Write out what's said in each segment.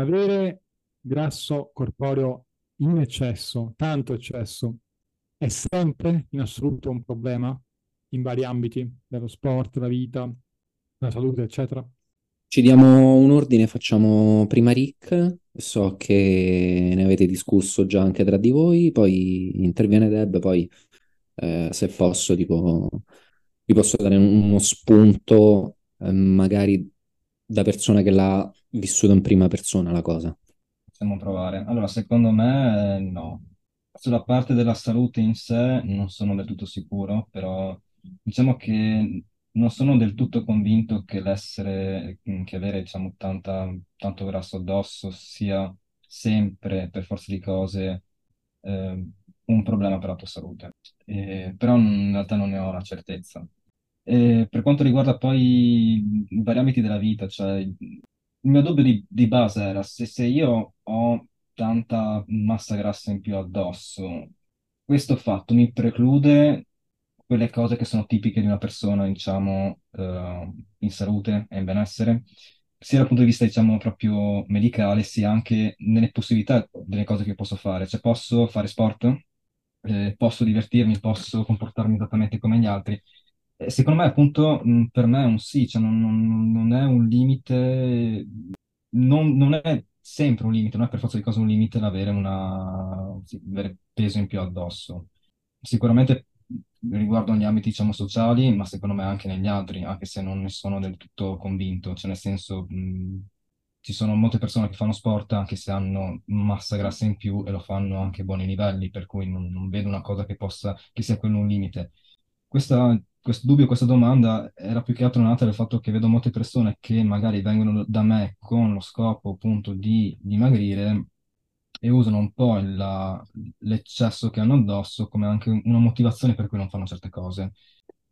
avere grasso corporeo in eccesso, tanto eccesso, è sempre in assoluto un problema in vari ambiti, dello sport, la vita, la salute, eccetera? Ci diamo un ordine, facciamo prima Rick, so che ne avete discusso già anche tra di voi, poi interviene Deb, poi eh, se posso dico, vi posso dare uno spunto eh, magari da persona che l'ha vissuto in prima persona la cosa. Possiamo provare. Allora, secondo me no. Sulla parte della salute in sé non sono del tutto sicuro, però diciamo che non sono del tutto convinto che l'essere, che avere, diciamo, tanta, tanto grasso addosso sia sempre, per forza di cose, eh, un problema per la tua salute. Eh, però in realtà non ne ho la certezza. E per quanto riguarda poi i vari ambiti della vita, cioè il mio dubbio di, di base era se, se io ho tanta massa grassa in più addosso, questo fatto mi preclude quelle cose che sono tipiche di una persona, diciamo, eh, in salute e in benessere, sia dal punto di vista, diciamo, proprio medicale, sia anche nelle possibilità delle cose che posso fare. Cioè, posso fare sport, eh, posso divertirmi, posso comportarmi esattamente come gli altri. E secondo me, appunto, mh, per me è un sì, cioè non, non- non è un limite, non, non è sempre un limite, non è per forza di cose un limite l'avere una, sì, avere peso in più addosso. Sicuramente riguardo agli ambiti, diciamo, sociali, ma secondo me anche negli altri, anche se non ne sono del tutto convinto. Cioè, nel senso, mh, ci sono molte persone che fanno sport anche se hanno massa grassa in più e lo fanno anche a buoni livelli, per cui non, non vedo una cosa che possa, che sia quello un limite. Questa, questo dubbio, questa domanda era più che altro nata dal fatto che vedo molte persone che magari vengono da me con lo scopo appunto di dimagrire e usano un po' il- l'eccesso che hanno addosso come anche una motivazione per cui non fanno certe cose.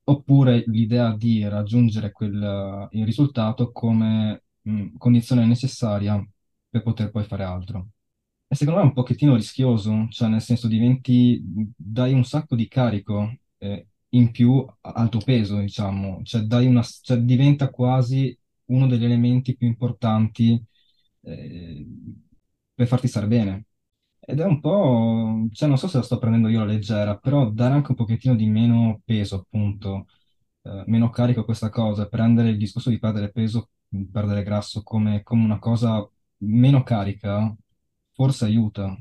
Oppure l'idea di raggiungere quel, il risultato come mh, condizione necessaria per poter poi fare altro. E secondo me è un pochettino rischioso, cioè nel senso diventi, dai un sacco di carico eh, in più al tuo peso, diciamo, cioè, dai una, cioè diventa quasi uno degli elementi più importanti eh, per farti stare bene. Ed è un po', cioè non so se la sto prendendo io alla leggera, però dare anche un pochettino di meno peso, appunto, eh, meno carico a questa cosa, prendere il discorso di perdere peso, perdere grasso come, come una cosa meno carica, forse aiuta.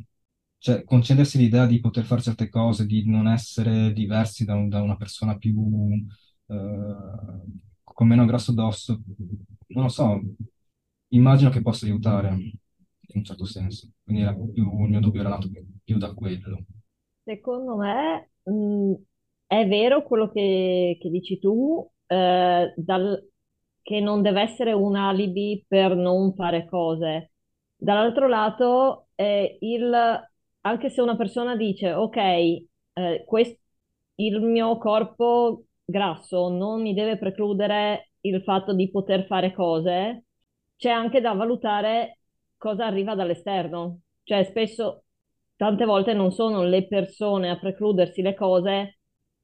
Cioè, concedersi l'idea di poter fare certe cose, di non essere diversi da, un- da una persona più, eh, con meno grasso addosso, non lo so, immagino che possa aiutare in un certo senso. Quindi era più, il mio dubbio era nato più, più da quello. Secondo me, mh, è vero quello che, che dici tu, eh, dal- che non deve essere un alibi per non fare cose. Dall'altro lato, eh, il- anche se una persona dice, ok, eh, quest- il mio corpo grasso non mi deve precludere il fatto di poter fare cose, c'è anche da valutare cosa arriva dall'esterno. Cioè, spesso, tante volte non sono le persone a precludersi le cose,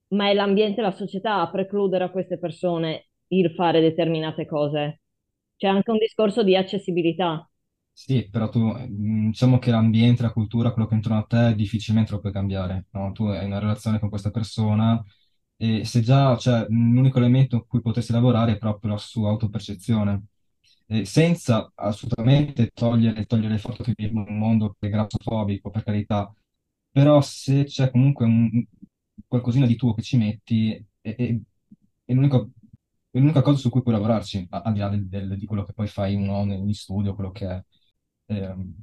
ma è l'ambiente la società a precludere a queste persone il fare determinate cose. C'è anche un discorso di accessibilità. Sì, però tu, mh, diciamo che l'ambiente, la cultura, quello che è intorno a te, difficilmente lo puoi cambiare, no? Tu hai una relazione con questa persona e se già, cioè, l'unico elemento in cui potresti lavorare è proprio la sua autopercezione, E senza assolutamente togliere, togliere il fatto che viviamo in un mondo che è grassofobico, per carità, però se c'è comunque un, qualcosina di tuo che ci metti, è, è- è l'unica cosa su cui puoi lavorarci, al di là del- del- di quello che poi fai uno negli studio, quello che è. Ehm,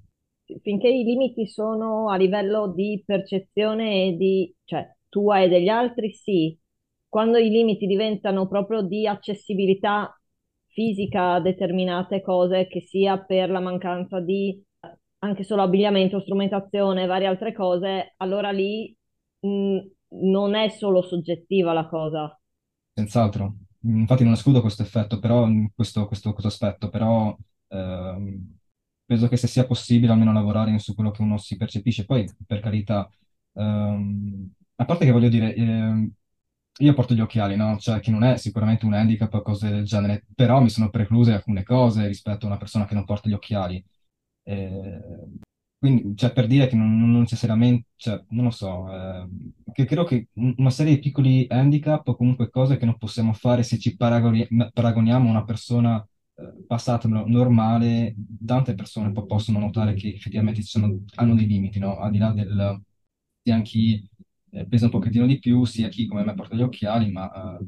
Finché i limiti sono a livello di percezione e di, cioè, tua e degli altri, sì. Quando i limiti diventano proprio di accessibilità fisica a determinate cose, che sia per la mancanza di anche solo abbigliamento, strumentazione e varie altre cose, allora lì mh, non è solo soggettiva la cosa. Senz'altro. Infatti non escludo questo effetto, però, questo, questo- questo aspetto, però ehm, penso che se sia possibile almeno lavorare su quello che uno si percepisce. Poi, per carità, ehm, a parte che voglio dire, ehm, io porto gli occhiali, no? Cioè, che non è sicuramente un handicap o cose del genere, però mi sono precluse alcune cose rispetto a una persona che non porta gli occhiali. Eh, quindi, cioè, per dire che non, non necessariamente, cioè, non lo so, eh, che credo che una serie di piccoli handicap o comunque cose che non possiamo fare se ci paragoni- paragoniamo a una persona no- normale, tante persone poi possono notare che effettivamente ci sono, hanno dei limiti, no? Al di là del, sia chi eh, pesa un pochettino di più, sia chi come me porta gli occhiali, ma eh,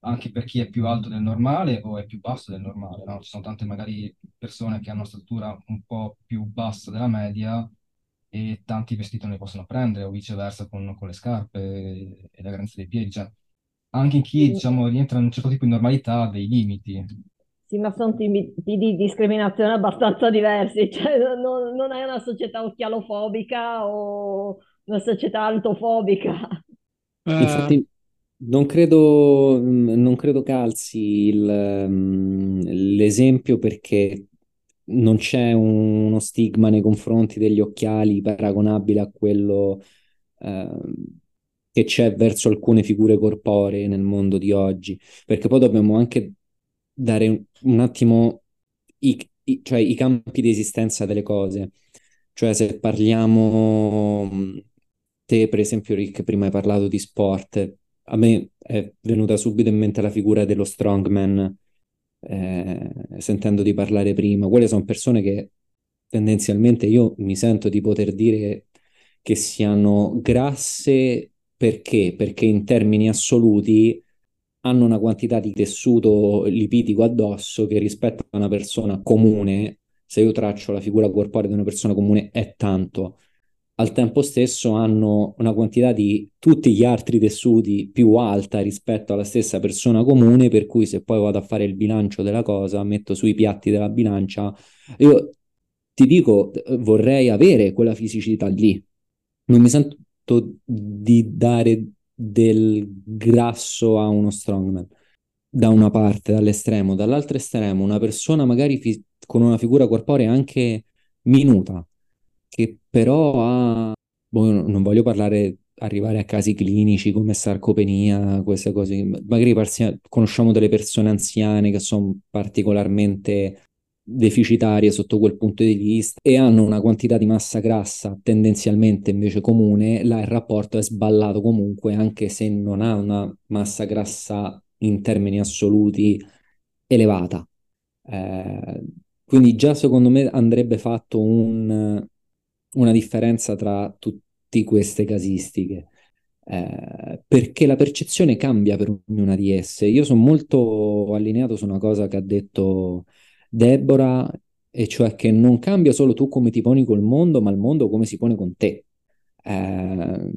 anche per chi è più alto del normale o è più basso del normale, no? Ci sono tante magari persone che hanno una statura un po' più bassa della media e tanti vestiti non li possono prendere o viceversa con, con le scarpe e la grandezza dei piedi. Cioè, anche chi, diciamo, rientra in un certo tipo di normalità ha dei limiti. Sì, ma sono tipi di discriminazione abbastanza diversi, cioè non, non è una società occhialofobica o una società altofobica. Eh, Infatti, non credo, non credo calzi il, l'esempio perché non c'è uno stigma nei confronti degli occhiali paragonabile a quello eh, che c'è verso alcune figure corporee nel mondo di oggi, perché poi dobbiamo anche dare un, un attimo i, i, cioè, i campi di esistenza delle cose. Cioè, se parliamo, mm, te per esempio, Rick, prima hai parlato di sport, a me è venuta subito in mente la figura dello strongman, eh, sentendo di parlare prima. Quelle sono persone che tendenzialmente io mi sento di poter dire che siano grasse perché? Perché in termini assoluti hanno una quantità di tessuto lipidico addosso che rispetto a una persona comune, se io traccio la figura corporea di una persona comune, è tanto al tempo stesso hanno una quantità di tutti gli altri tessuti più alta rispetto alla stessa persona comune, per cui se poi vado a fare il bilancio della cosa, metto sui piatti della bilancia, io ti dico, vorrei avere quella fisicità lì. Non mi sento di dare del grasso a uno strongman. Da una parte, dall'estremo, dall'altro estremo, una persona magari fi- con una figura corporea anche minuta, che però ha, boh, non voglio parlare, arrivare a casi clinici come sarcopenia, queste cose, magari parzi- conosciamo delle persone anziane che sono particolarmente deficitarie sotto quel punto di vista e hanno una quantità di massa grassa tendenzialmente invece comune, là il rapporto è sballato comunque anche se non ha una massa grassa in termini assoluti elevata. Eh, quindi già secondo me andrebbe fatto un, una differenza tra tutte queste casistiche, eh, perché la percezione cambia per ognuna di esse. Io sono molto allineato su una cosa che ha detto Deborah, e cioè che non cambia solo tu come ti poni col mondo, ma il mondo come si pone con te. Eh,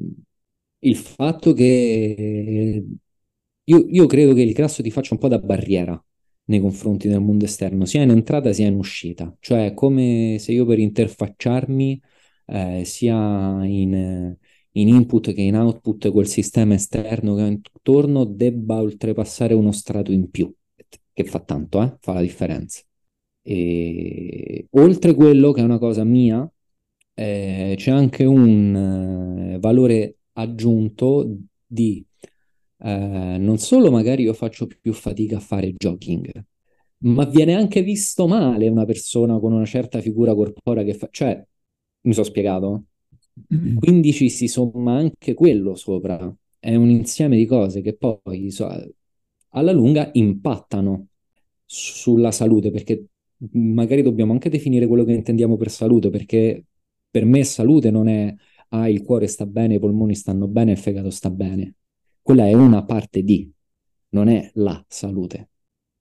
il fatto che io, io credo che il grasso ti faccia un po' da barriera nei confronti del mondo esterno, sia in entrata sia in uscita. Cioè, come se io per interfacciarmi eh, sia in, in, input che in output col sistema esterno che ho intorno debba oltrepassare uno strato in più, che fa tanto, eh? fa la differenza. E oltre quello che è una cosa mia, eh, c'è anche un eh, valore aggiunto di eh, non solo magari io faccio più fatica a fare jogging, ma viene anche visto male una persona con una certa figura corporea che fa, cioè mi sono spiegato? Quindi ci si somma anche quello sopra. È un insieme di cose che poi so, alla lunga impattano sulla salute, perché magari dobbiamo anche definire quello che intendiamo per salute, perché per me salute non è ah, il cuore sta bene, i polmoni stanno bene, il fegato sta bene. Quella è una parte di, non è la salute.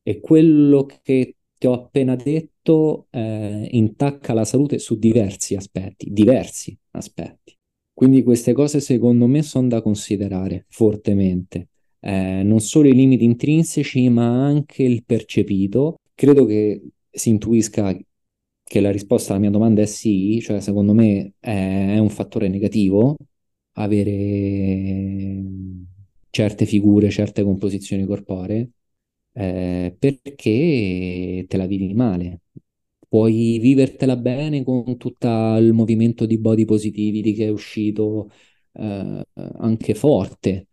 E quello che ti ho appena detto eh, intacca la salute su diversi aspetti, diversi aspetti. Quindi queste cose secondo me sono da considerare fortemente, eh, non solo i limiti intrinseci ma anche il percepito. Credo che si intuisca che la risposta alla mia domanda è sì, cioè secondo me è, è un fattore negativo avere certe figure, certe composizioni corporee, eh, perché te la vivi male. Puoi vivertela bene con tutto il movimento di body positivity che è uscito eh, anche forte,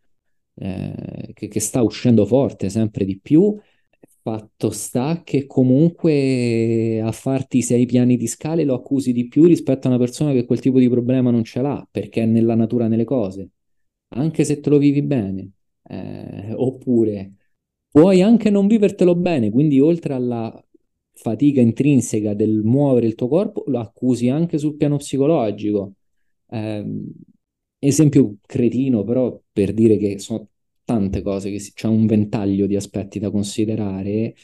eh, che, che sta uscendo forte sempre di più, Fatto sta che comunque a farti sei piani di scale lo accusi di più rispetto a una persona che quel tipo di problema non ce l'ha, perché è nella natura nelle cose, anche se te lo vivi bene. Eh, oppure puoi anche non vivertelo bene, quindi oltre alla fatica intrinseca del muovere il tuo corpo, lo accusi anche sul piano psicologico. Eh, esempio cretino, però per dire che sono tante cose, che c'è un ventaglio di aspetti da considerare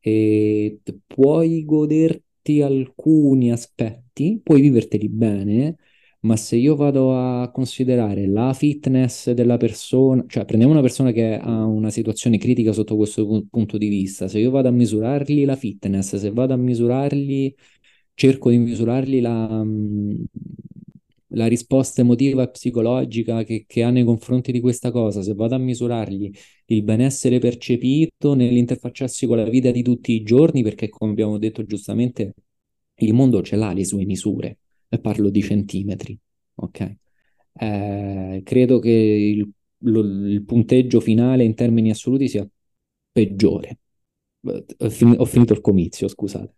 e puoi goderti alcuni aspetti, puoi viverteli bene, ma se io vado a considerare la fitness della persona, cioè prendiamo una persona che ha una situazione critica sotto questo punto di vista, se io vado a misurargli la fitness, se vado a misurargli, cerco di misurargli la, la risposta emotiva e psicologica che, che, ha nei confronti di questa cosa, se vado a misurargli il benessere percepito nell'interfacciarsi con la vita di tutti i giorni, perché come abbiamo detto giustamente, il mondo ce l'ha le sue misure, e parlo di centimetri, ok? Eh, credo che il, lo, il punteggio finale in termini assoluti sia peggiore. Ho, finito il comizio, scusate.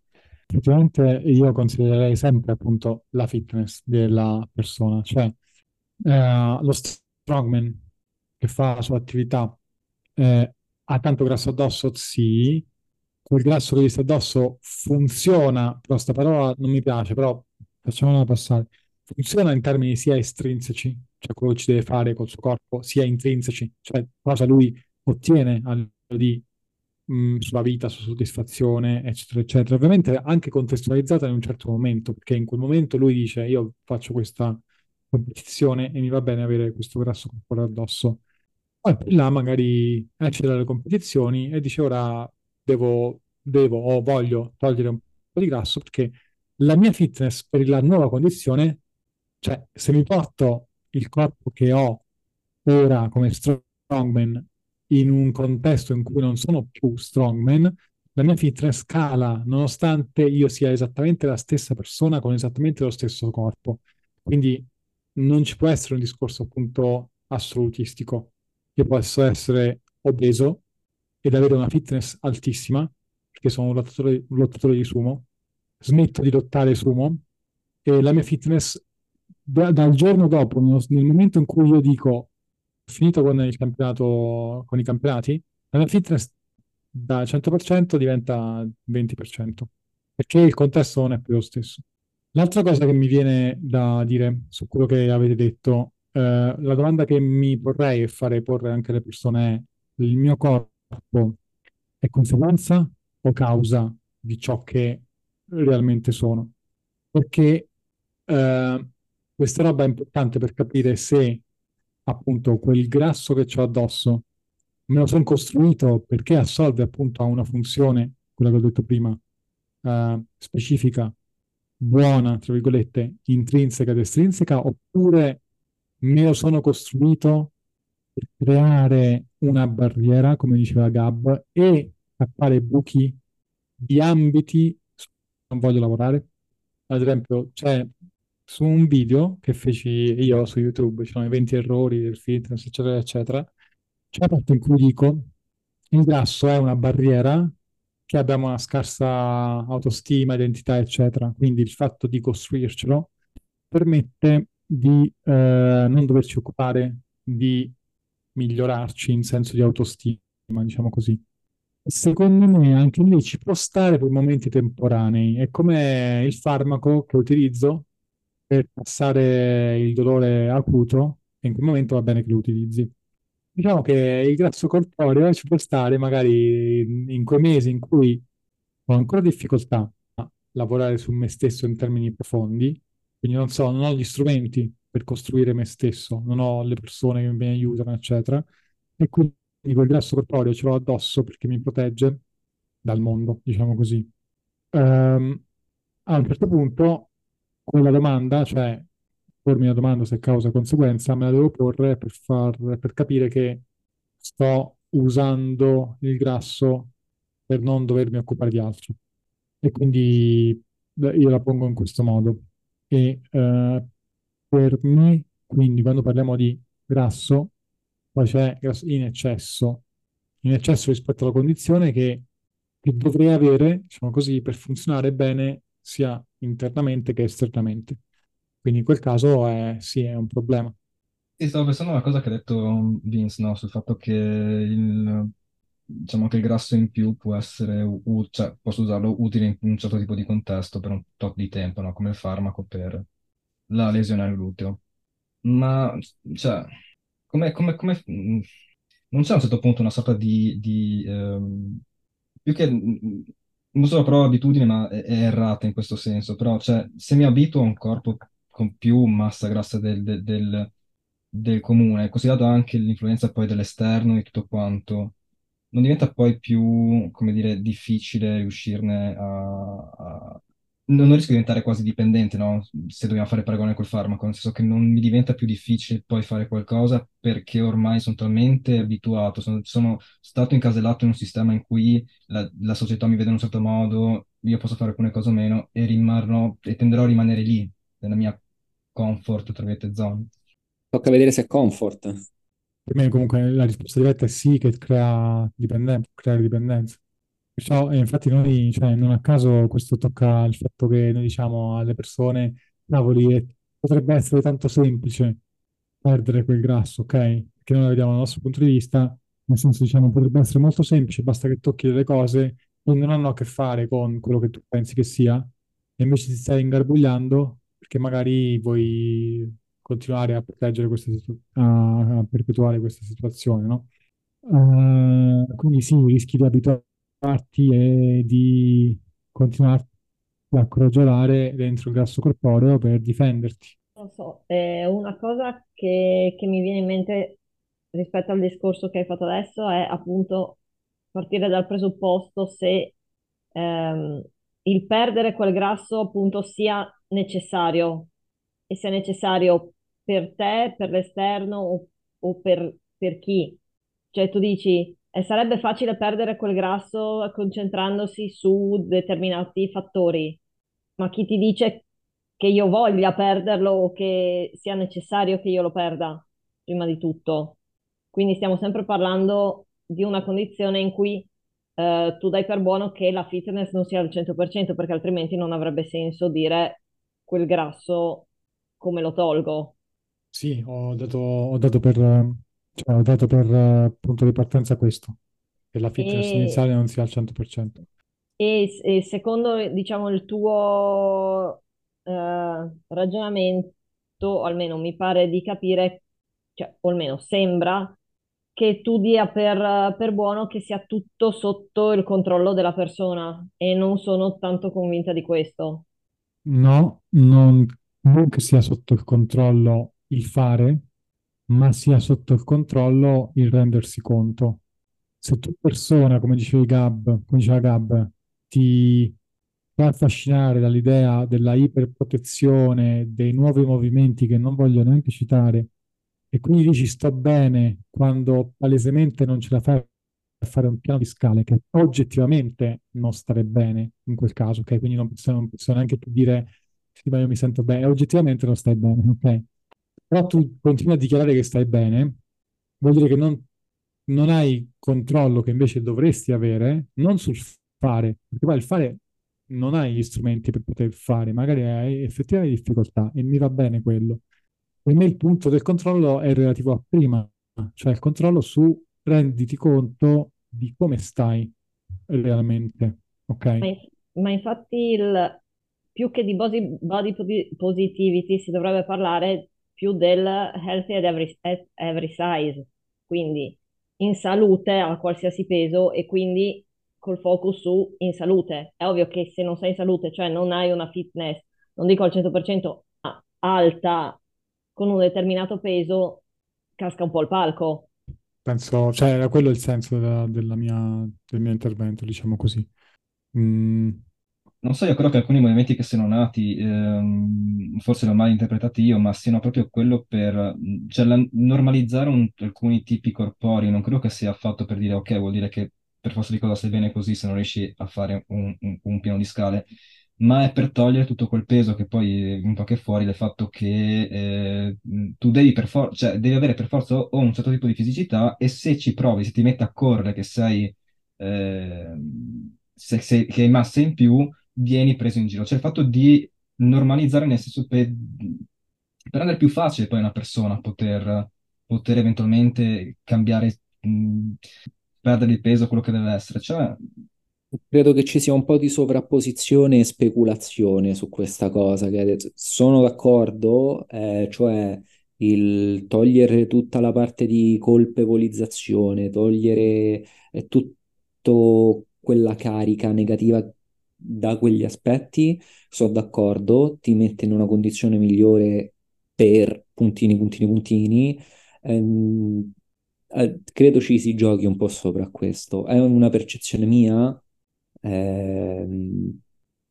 Effettivamente io considererei sempre appunto la fitness della persona, cioè eh, lo strongman che fa la sua attività eh, ha tanto grasso addosso, sì, quel grasso che gli sta addosso funziona, però sta parola non mi piace, però facciamola passare, funziona in termini sia estrinseci, cioè quello che ci deve fare col suo corpo, sia intrinseci, cioè cosa lui ottiene di mh, sulla vita, sulla soddisfazione, eccetera, eccetera. Ovviamente anche contestualizzata in un certo momento, perché in quel momento lui dice io faccio questa competizione e mi va bene avere questo grasso corporeo addosso. Poi là magari esce dalle competizioni e dice ora devo, devo o voglio togliere un po' di grasso perché la mia fitness per la nuova condizione, cioè se mi porto il corpo che ho ora come strongman in un contesto in cui non sono più strongman, la mia fitness cala nonostante io sia esattamente la stessa persona con esattamente lo stesso corpo. Quindi non ci può essere un discorso appunto assolutistico. Io posso essere obeso ed avere una fitness altissima, perché sono un lottatore, un lottatore di sumo, smetto di lottare sumo e la mia fitness da, dal giorno dopo, nel momento in cui io dico finito con il campionato, con i campionati, la fitness da 100% diventa 20%, perché il contesto non è più lo stesso. L'altra cosa che mi viene da dire su quello che avete detto, eh, la domanda che mi porrei e farei porre anche alle persone è, il mio corpo è conseguenza o causa di ciò che realmente sono? Perché eh, questa roba è importante per capire se appunto quel grasso che ho addosso me lo sono costruito perché assolve appunto a una funzione, quella che ho detto prima, eh, specifica, buona, tra virgolette, intrinseca ed estrinseca, oppure me lo sono costruito per creare una barriera, come diceva Gab, e tappare buchi di ambiti su cui non voglio lavorare. Ad esempio, c'è su un video che feci io su YouTube, ci sono i 20 errori del fitness, eccetera, eccetera, c'è la parte in cui dico il grasso è una barriera che abbiamo una scarsa autostima, identità, eccetera. Quindi il fatto di costruircelo permette di eh, non doverci occupare di migliorarci in senso di autostima, diciamo così. Secondo me anche lì ci può stare per momenti temporanei. È come il farmaco che utilizzo per passare il dolore acuto e in quel momento va bene che lo utilizzi. Diciamo che il grasso corporeo ci può stare magari in quei mesi in cui ho ancora difficoltà a lavorare su me stesso in termini profondi, quindi non so, non ho gli strumenti per costruire me stesso, non ho le persone che mi aiutano, eccetera, e quindi quel grasso corporeo ce l'ho addosso perché mi protegge dal mondo, diciamo così. Um, a un certo punto quella domanda, cioè pormi la domanda se causa o conseguenza, me la devo porre per, far, per capire che sto usando il grasso per non dovermi occupare di altro. E quindi io la pongo in questo modo. E eh, per me, quindi quando parliamo di grasso, poi c'è grasso in eccesso, in eccesso rispetto alla condizione che che dovrei avere, diciamo così, per funzionare bene sia internamente che esternamente. Quindi in quel caso è, sì, è un problema. Sì, stavo pensando a una cosa che ha detto Vince, no? Sul fatto che il, diciamo che il grasso in più può essere, u- cioè, posso usarlo utile in un certo tipo di contesto per un tot di tempo, no? Come il farmaco per la lesione al gluteo. Ma, cioè, come, come, come, mh, non c'è a un certo punto una sorta di, di, ehm, più che, mh, non so parola abitudine, ma è, è errata in questo senso, però, cioè, se mi abituo a un corpo con più massa grassa del, del, del- del comune, considerato anche l'influenza poi dell'esterno e tutto quanto, non diventa poi più, come dire, difficile riuscirne a, a- Non non rischio di diventare quasi dipendente, no? Se dobbiamo fare paragone col farmaco, nel senso che non mi diventa più difficile poi fare qualcosa perché ormai sono talmente abituato, sono, sono stato incasellato in un sistema in cui la, la società mi vede in un certo modo, io posso fare alcune cose o meno e rimarrò e tenderò a rimanere lì, nella mia comfort, tra virgolette, zone. Tocca vedere se è comfort. Per me comunque la risposta diretta è sì, che crea dipendenza, crea dipendenza. E infatti noi, cioè, non a caso questo tocca il fatto che noi diciamo alle persone, cavoli, eh, potrebbe essere tanto semplice perdere quel grasso, ok? Perché noi la vediamo dal nostro punto di vista, nel senso diciamo potrebbe essere molto semplice, basta che tocchi delle cose che non hanno a che fare con quello che tu pensi che sia, e invece ti stai ingarbugliando perché magari vuoi continuare a proteggere questa situ- a, a perpetuare questa situazione, no? Eh, quindi sì, rischi di abituarti e di continuare a crogiolare dentro il grasso corporeo per difenderti. Non so, è una cosa che, che mi viene in mente rispetto al discorso che hai fatto adesso è appunto partire dal presupposto se ehm, il perdere quel grasso appunto sia necessario e sia necessario per te, per l'esterno o, o per, per chi. Cioè tu dici, eh, sarebbe facile perdere quel grasso concentrandosi su determinati fattori, ma chi ti dice che io voglia perderlo o che sia necessario che io lo perda, prima di tutto? Quindi stiamo sempre parlando di una condizione in cui eh, tu dai per buono che la fitness non sia al 100%, perché altrimenti non avrebbe senso dire quel grasso come lo tolgo. Sì, ho dato, ho dato per, cioè, ho dato per eh, punto di partenza questo, che la fitness E, iniziale non sia al 100%. e- e secondo, diciamo, il tuo eh, ragionamento, o almeno mi pare di capire, cioè, o almeno sembra che tu dia per, per buono che sia tutto sotto il controllo della persona e non sono tanto convinta di questo. No, non, non che sia sotto il controllo il fare, ma sia sotto il controllo il rendersi conto. Se tu persona, come dicevi Gab, come diceva Gab, ti fa affascinare dall'idea della iperprotezione, dei nuovi movimenti che non voglio neanche citare, e quindi dici sto bene quando palesemente non ce la fai a fare un piano di scale che oggettivamente non stare bene in quel caso, ok? Quindi non posso, non posso neanche più dire sì, ma io mi sento bene, oggettivamente non stai bene, ok? Però tu continui a dichiarare che stai bene, vuol dire che non, non hai controllo che invece dovresti avere, non sul fare, perché poi il fare non hai gli strumenti per poter fare, magari hai effettivamente difficoltà e mi va bene quello. Per me il punto del controllo è relativo a prima, cioè il controllo su renditi conto di come stai realmente, Ma, ok? in- ma infatti il, più che di body, body posi- positivity si dovrebbe parlare più del healthy at every, at every size, quindi in salute a qualsiasi peso e quindi col focus su in salute. È ovvio che se non sei in salute, cioè non hai una fitness, non dico al 100% a- alta con un determinato peso, casca un po' il palco. Penso, cioè era quello il senso della, della mia- del mio intervento, diciamo così. Mm, Non so, io credo che alcuni movimenti che siano nati, ehm, forse l'ho mal interpretati io, ma siano proprio quello per, cioè la- normalizzare un- alcuni tipi corporei, non credo che sia fatto per dire ok, vuol dire che per forza di cosa stai bene così se non riesci a fare un, un- un piano di scale, ma è per togliere tutto quel peso che poi è un po' che fuori del fatto che eh, tu devi per for- cioè, devi avere per forza o un certo tipo di fisicità e se ci provi, se ti metti a correre che sei eh, se, se, che hai massa in più vieni preso in giro. Cioè il fatto di normalizzare nel senso per, per rendere più facile poi una persona poter, poter eventualmente cambiare, mh, perdere il peso, quello che deve essere. Cioè, Credo che ci sia un po' di sovrapposizione e speculazione su questa cosa. Sono d'accordo, eh, cioè il togliere tutta la parte di colpevolizzazione, togliere eh, tutta quella carica negativa da quegli aspetti, sono d'accordo, ti mette in una condizione migliore per puntini, puntini, puntini. Ehm, eh, credo ci si giochi un po' sopra questo. È una percezione mia, ehm,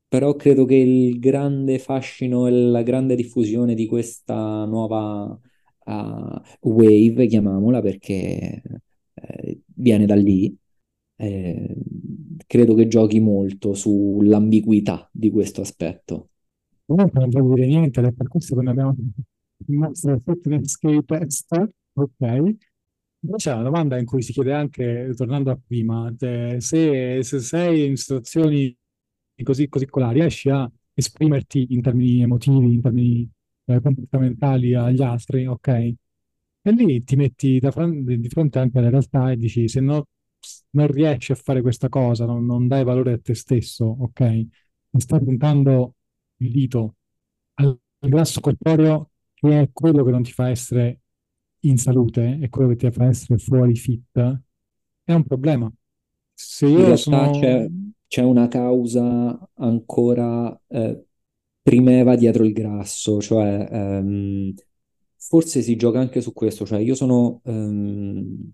però credo che il grande fascino e la grande diffusione di questa nuova uh, wave, chiamiamola, perché eh, viene da lì, eh, credo che giochi molto sull'ambiguità di questo aspetto. Non devo dire niente, è per questo che abbiamo il nostro fitness test, ok? C'è una domanda in cui si chiede anche, tornando a prima, se, se sei in situazioni così, così riesci a esprimerti in termini emotivi, in termini eh, comportamentali agli altri, ok? E lì ti metti da, di fronte anche alla realtà e dici, se no, non riesci a fare questa cosa, non, non dai valore a te stesso, ok? E stai puntando il dito al grasso corporeo che è quello che non ti fa essere in salute, è quello che ti fa essere fuori fit, è un problema. Se io in realtà sono... c'è, c'è una causa ancora eh, primeva dietro il grasso, cioè ehm, forse si gioca anche su questo, cioè io sono ehm,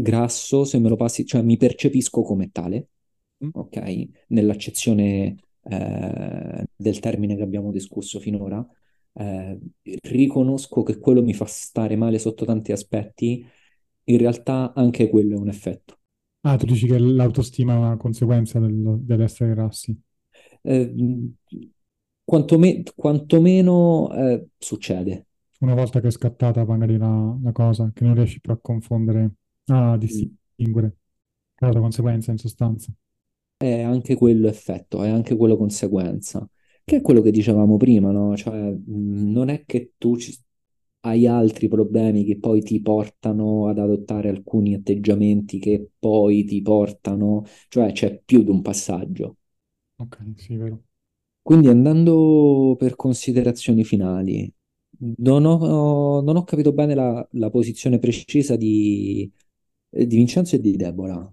grasso, se me lo passi, cioè mi percepisco come tale, mm. ok? Nell'accezione eh, del termine che abbiamo discusso finora, eh, riconosco che quello mi fa stare male sotto tanti aspetti, in realtà anche quello è un effetto. Ah, tu dici che l'autostima è una conseguenza del, dell'essere grassi? Eh, quantome- quantomeno eh, succede. Una volta che è scattata magari la, la cosa, che non riesci più a confondere a distinguere causa-conseguenza in sostanza. È anche quello effetto, è anche quello conseguenza, che è quello che dicevamo prima, no? Cioè, non è che tu ci... hai altri problemi che poi ti portano ad adottare alcuni atteggiamenti che poi ti portano, cioè c'è più di un passaggio. Ok, sì, vero. Quindi andando per considerazioni finali, non ho, non ho capito bene la, la posizione precisa di, eh, di Vincenzo e di Deborah.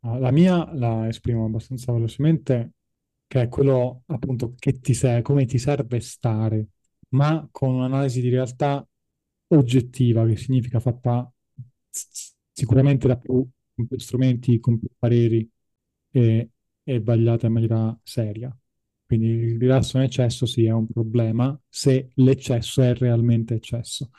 Ah, la mia la esprimo abbastanza velocemente, che è quello appunto che ti serve, come ti serve stare, ma con un'analisi di realtà oggettiva, che significa fatta sicuramente da più, con più strumenti, con più pareri e, e vagliata in maniera seria. Quindi il grasso in eccesso sì è un problema se l'eccesso è realmente eccesso.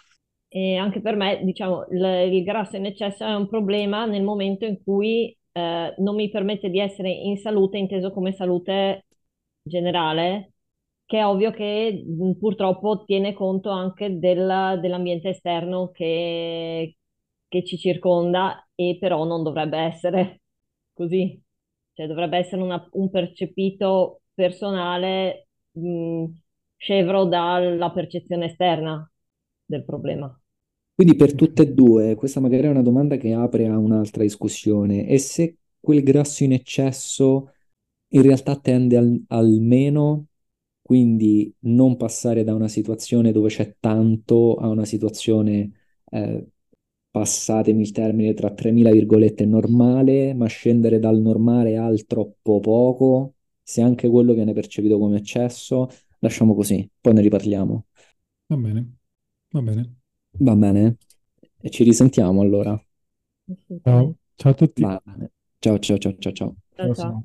E anche per me, diciamo, il, il grasso in eccesso è un problema nel momento in cui eh, non mi permette di essere in salute, inteso come salute generale, che è ovvio che mh, purtroppo tiene conto anche del- dell'ambiente esterno che, che ci circonda e però non dovrebbe essere così. Cioè dovrebbe essere una- un percepito personale mh, scevro dalla percezione esterna del problema. Quindi per tutte e due, questa magari è una domanda che apre a un'altra discussione. E se quel grasso in eccesso in realtà tende al, al meno, quindi non passare da una situazione dove c'è tanto a una situazione, eh, passatemi il termine, tra 3.000 virgolette normale, ma scendere dal normale al troppo poco, se anche quello viene percepito come eccesso, lasciamo così, poi ne riparliamo. Va bene, va bene. Va bene? E ci risentiamo allora. Ciao, ciao a tutti. Va bene. Ciao ciao ciao ciao ciao. Ciao, ciao.